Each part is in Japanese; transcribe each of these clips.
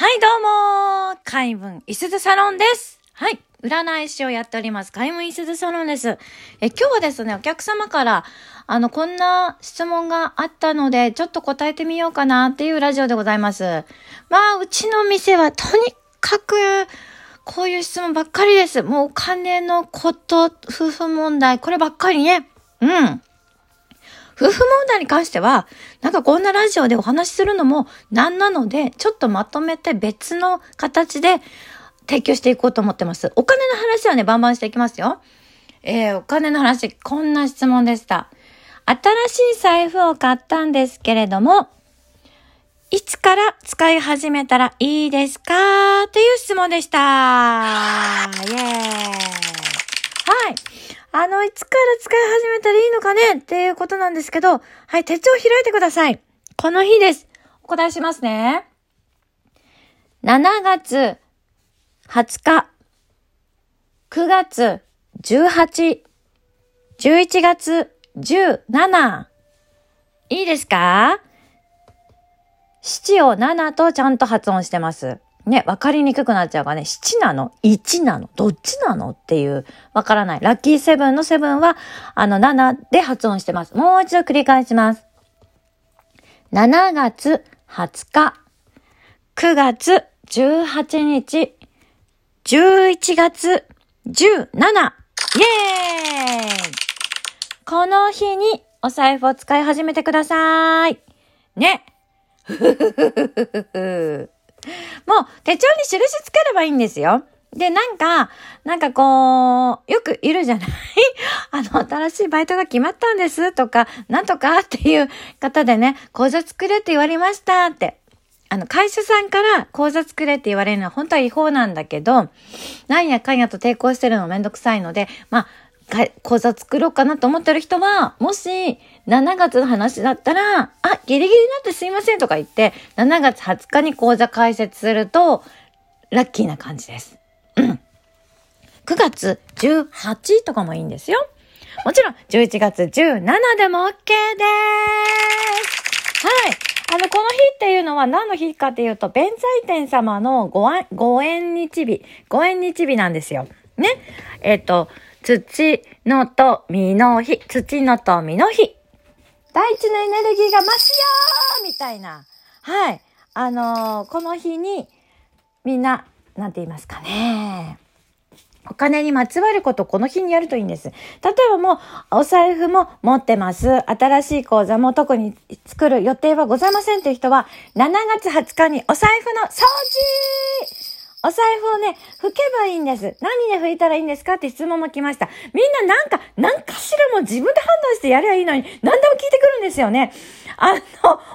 はい、どうも海文いすずサロンです。はい。占い師をやっております。海文いすずサロンです。え、今日はですね、お客様から、あの、こんな質問があったので、ちょっと答えてみようかなっていうラジオでございます。まあ、うちの店はとにかく、こういう質問ばっかりです。もうお金のこと、夫婦問題、こればっかりね。うん。夫婦問題に関しては、なんかこんなラジオでお話しするのもなんなので、ちょっとまとめて別の形で提供していこうと思ってます。お金の話はね、バンバンしていきますよ。えー、お金の話、こんな質問でした。新しい財布を買ったんですけれども、いつから使い始めたらいいですか？っていう質問でした。イエーイ。はい。あの、いつから使い始めたらいいのかねっていうことなんですけど、はい、手帳を開いてください。この日です。お答えしますね。7月20日、9月18、11月17。いいですか？七を7とちゃんと発音してます。ね、わかりにくくなっちゃうからね、7なの ?1 なのどっちなのっていう、わからない。ラッキーセブンのセブンは、あの、7で発音してます。もう一度繰り返します。7月20日、9月18日、11月17。イエーイこの日にお財布を使い始めてください。ね。ふふふふふ。もう手帳に印つければいいんですよ。で、なんか、なんかこう、よくいるじゃない？あの、新しいバイトが決まったんですとか、なんとかっていう方でね、講座作れって言われましたって。あの、会社さんから講座作れって言われるのは本当は違法なんだけど、なんやかんやと抵抗してるのめんどくさいので、まあ、講座作ろうかなと思ってる人は、もし、7月の話だったら、あ、ギリギリになってすいませんとか言って、7月20日に講座開設すると、ラッキーな感じです。うん。9月18とかもいいんですよ。もちろん、11月17でも OK です。はい。あの、この日っていうのは何の日かっていうと、弁財天様のご、ご縁日日、ご縁日日なんですよ。ね。えっ、と、土のと実の日、土のと実の日。大地のエネルギーが増すよーみたいな。はい。あのーこの日に、みんな、なんて言いますかね。お金にまつわることこの日にやるといいんです。例えばもう、お財布も持ってます。新しい口座も特に作る予定はございませんという人は、7月20日にお財布の掃除お財布をね、拭けばいいんです。何で拭いたらいいんですかって質問も来ました。みんななんか、なんかしらも自分で判断してやればいいのに、何でも聞いてくるんですよね。あの、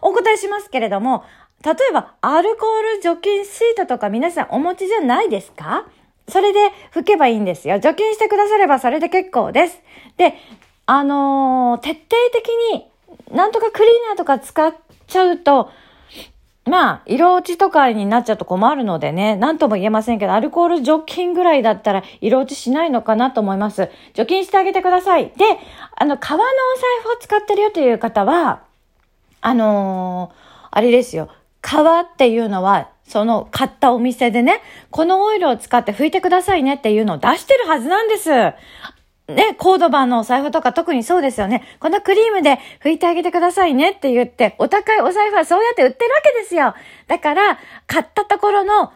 お答えしますけれども、例えば、アルコール除菌シートとか皆さんお持ちじゃないですか？それで拭けばいいんですよ。除菌してくださればそれで結構です。で、あのー徹底的に、なんとかクリーナーとか使っちゃうと、まあ、色落ちとかになっちゃうと困るのでね、なんとも言えませんけど、アルコール除菌ぐらいだったら色落ちしないのかなと思います。除菌してあげてください。で、あの、革のお財布を使ってるよという方は、あのーあれですよ。革っていうのは、その買ったお店でね、このオイルを使って拭いてくださいねっていうのを出してるはずなんです。ね、コードバンのお財布とか特にそうですよね。このクリームで拭いてあげてくださいねって言って、お高いお財布はそうやって売ってるわけですよ。だから、買ったところの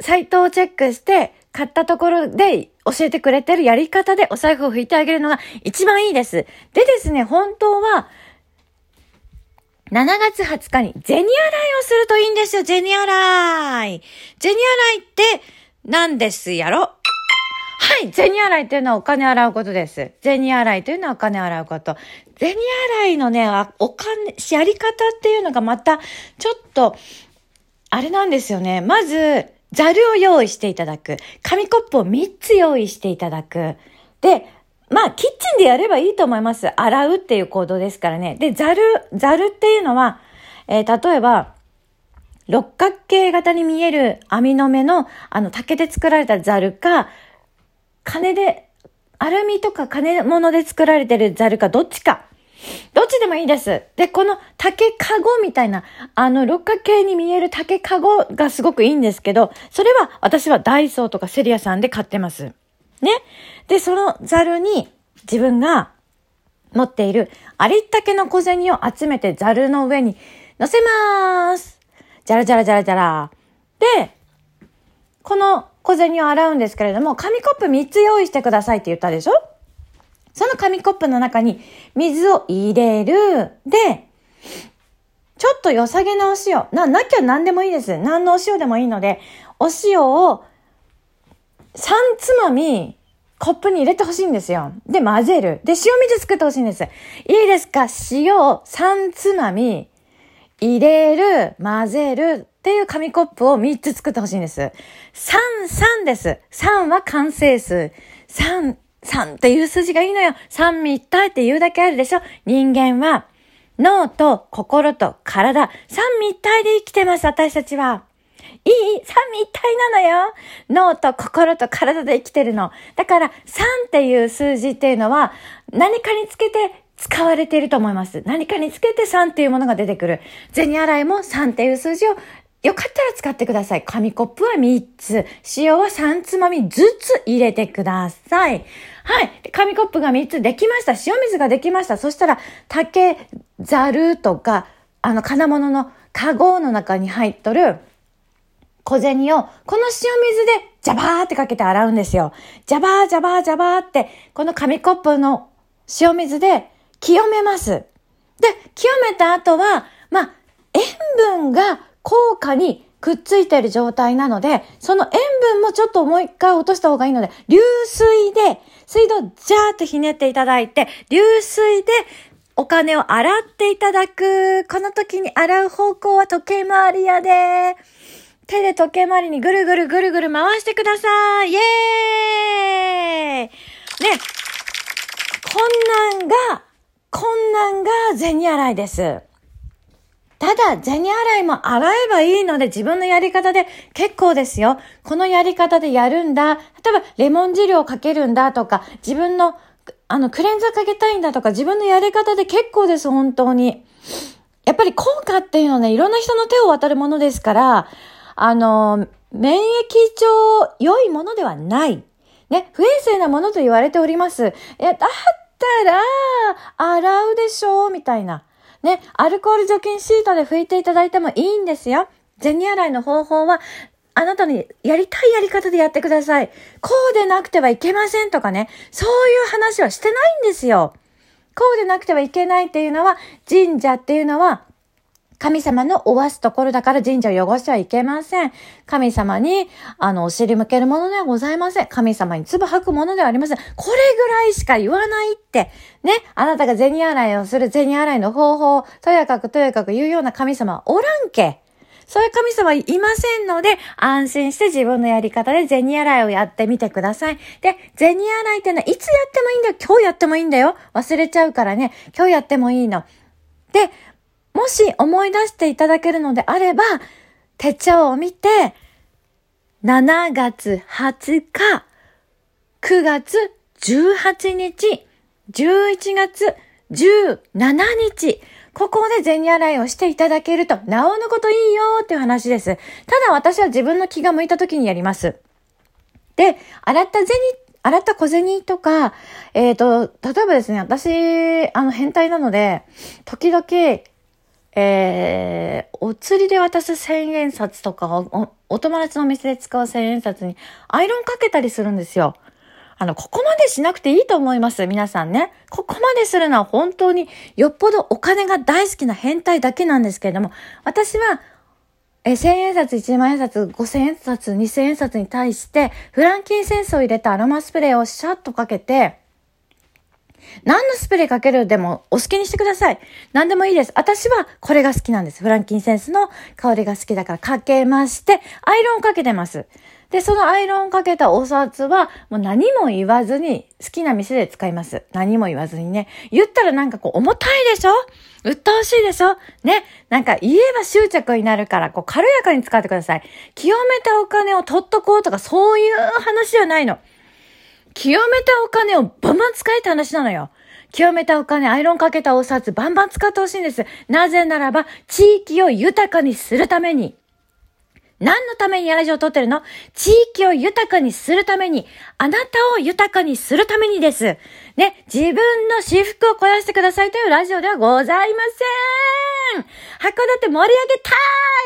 サイトをチェックして、買ったところで教えてくれてるやり方でお財布を拭いてあげるのが一番いいです。でですね、本当は、7月20日に銭洗いをするといいんですよ、銭洗い。銭洗いって何ですやろ？い、銭洗いっていうのはお金洗うことです。銭洗いというのはお金洗うこと。銭洗いのね、お金、やり方っていうのがまた、ちょっと、あれなんですよね。まず、ザルを用意していただく。紙コップを3つ用意していただく。で、まあ、キッチンでやればいいと思います。洗うっていう行動ですからね。で、ザル、ザルっていうのは、えー例えば、六角形型に見える網の目の、あの、竹で作られたザルか、金で、アルミとか金物で作られてるザルか、どっちか。どっちでもいいです。で、この竹かごみたいな、あの、六角形に見える竹かごがすごくいいんですけど、それは私はダイソーとかセリアさんで買ってます。ね。で、そのザルに自分が持っているありったけの小銭を集めてザルの上に乗せまーす。じゃらじゃらじゃらじゃら。で、この小銭を洗うんですけれども、紙コップ3つ用意してくださいって言ったでしょ？その紙コップの中に水を入れる。で、ちょっと良さげなお塩。な、なきゃ何でもいいです。何のお塩でもいいので、お塩を3つまみ、コップに入れてほしいんですよ。で、混ぜる。で、塩水作ってほしいんです。いいですか？塩を3つまみ、入れる、混ぜるっていう紙コップを3つ作ってほしいんです。3、3です。3は完成数。3、3っていう数字がいいのよ。3密体って言うだけあるでしょ人間は脳と心と体、三密体で生きてます、私たちは。いい？三密体なのよ。脳と心と体で生きてるの。だから、3っていう数字っていうのは、何かにつけて使われていると思います。何かにつけて3っていうものが出てくる。銭洗いも3っていう数字をよかったら使ってください。紙コップは3つ、塩は3つまみずつ入れてください。はい。紙コップが3つできました。塩水ができました。そしたら、竹、ざるとか、あの、金物のカゴの中に入っとる小銭を、この塩水でジャバーってかけて洗うんですよ。ジャバー、ジャバー、ジャバーって、この紙コップの塩水で清めます。で、清めた後は、まあ、塩分が効果にくっついている状態なので、その塩分もちょっともう一回落とした方がいいので、流水で、水道ジャーっとひねっていただいて、流水でお金を洗っていただく。この時に洗う方向は時計回りやで。手で時計回りにぐるぐるぐるぐる回してください。イェーイね、こんなんが、こんなんが銭洗いです。ただ、銭洗いも洗えばいいので自分のやり方で結構ですよ。このやり方でやるんだ。例えば、レモン汁をかけるんだとか、自分の、あの、クレンザーかけたいんだとか、自分のやり方で結構です、本当に。やっぱり効果っていうのはね、いろんな人の手を渡るものですから、あの、免疫上良いものではない。ね、不衛生なものと言われております。え、だったら、洗うでしょうみたいな。ね、アルコール除菌シートで拭いていただいてもいいんですよ。銭洗いの方法は、あなたのやりたいやり方でやってください。こうでなくてはいけませんとかね、そういう話はしてないんですよ。こうでなくてはいけないっていうのは、神社っていうのは、神様のおわすところだから神社を汚してはいけません。神様に、あの、お尻向けるものではございません。神様に唾吐くものではありません。これぐらいしか言わないって。ね。あなたが銭洗いをする銭洗いの方法を、とやかくとやかく言うような神様はおらんけ。そういう神様いませんので、安心して自分のやり方で銭洗いをやってみてください。で、銭洗いってのはいつやってもいいんだよ。今日やってもいいんだよ。忘れちゃうからね。今日やってもいいの。で、もし思い出していただけるのであれば、手帳を見て、7月20日、9月18日、11月17日、ここで銭洗いをしていただけると、なおのこといいよーっていう話です。ただ私は自分の気が向いた時にやります。で、洗った銭、洗った小銭とか、えっ、ー、と、例えばですね、私、あの、変態なので、時々、えー、お釣りで渡す千円札とかお、お友達のお店で使う千円札にアイロンかけたりするんですよ。あの、ここまでしなくていいと思います。皆さんね。ここまでするのは本当によっぽどお金が大好きな変態だけなんですけれども、私は、え、千円札、一万円札、五千円札、二千円札に対して、フランキンセンスを入れたアロマスプレーをシャッとかけて、何のスプレーかけるでもお好きにしてください。何でもいいです。私はこれが好きなんです。フランキンセンスの香りが好きだからかけまして、アイロンかけてます。で、そのアイロンかけたお札は、もう何も言わずに、好きな店で使います。何も言わずにね。言ったらなんかこう、重たいでしょ？鬱陶しいでしょ？ね。なんか言えば執着になるから、こう、軽やかに使ってください。清めたお金を取っとこうとか、そういう話じゃないの。清めたお金をバンバン使えって話なのよ。清めたお金、アイロンかけたお札、バンバン使ってほしいんです。なぜならば、地域を豊かにするために。何のためにラジオを撮ってるの？地域を豊かにするために、あなたを豊かにするためにです。ね、自分の私服を肥やしてくださいというラジオではございません函館盛り上げた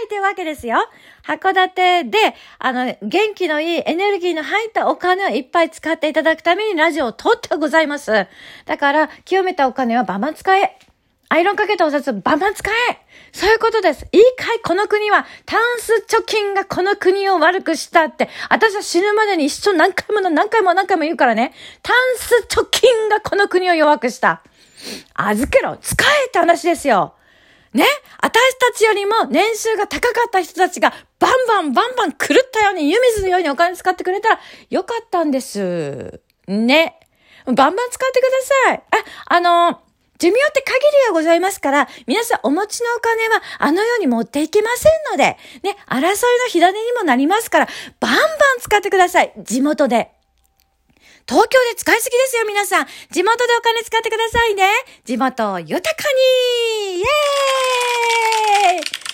いというわけですよ。函館で、あの、元気のいいエネルギーの入ったお金をいっぱい使っていただくためにラジオを撮ってございます。だから、清めたお金はバンバン使え。アイロンかけたお札バンバン使えそういうことです。いいかいこの国は、タンス貯金がこの国を悪くしたって、私は死ぬまでに一緒何回も何回も何回も言うからね。タンス貯金がこの国を弱くした。預けろ使えって話ですよ。ね私たちよりも年収が高かった人たちがバンバンバンバン狂ったように、湯水のようにお金使ってくれたらよかったんです。ね。バンバン使ってください。あ、あの寿命って限りがございますから、皆さんお持ちのお金はあのように持っていけませんので、ね、争いの火種にもなりますから、バンバン使ってください。地元で。東京で使いすぎですよ、皆さん。地元でお金使ってくださいね。地元を豊かにイエーイ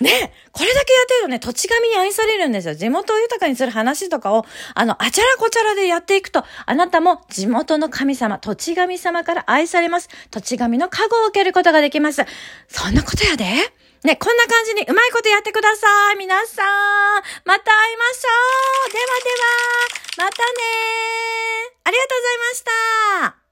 ね、これだけやってるとね、土地神に愛されるんですよ。地元を豊かにする話とかを、あの、あちゃらこちゃらでやっていくと、あなたも地元の神様、土地神様から愛されます。土地神の加護を受けることができます。そんなことやで。ね、こんな感じにうまいことやってください。皆さん、また会いましょう。ではでは、またねありがとうございました。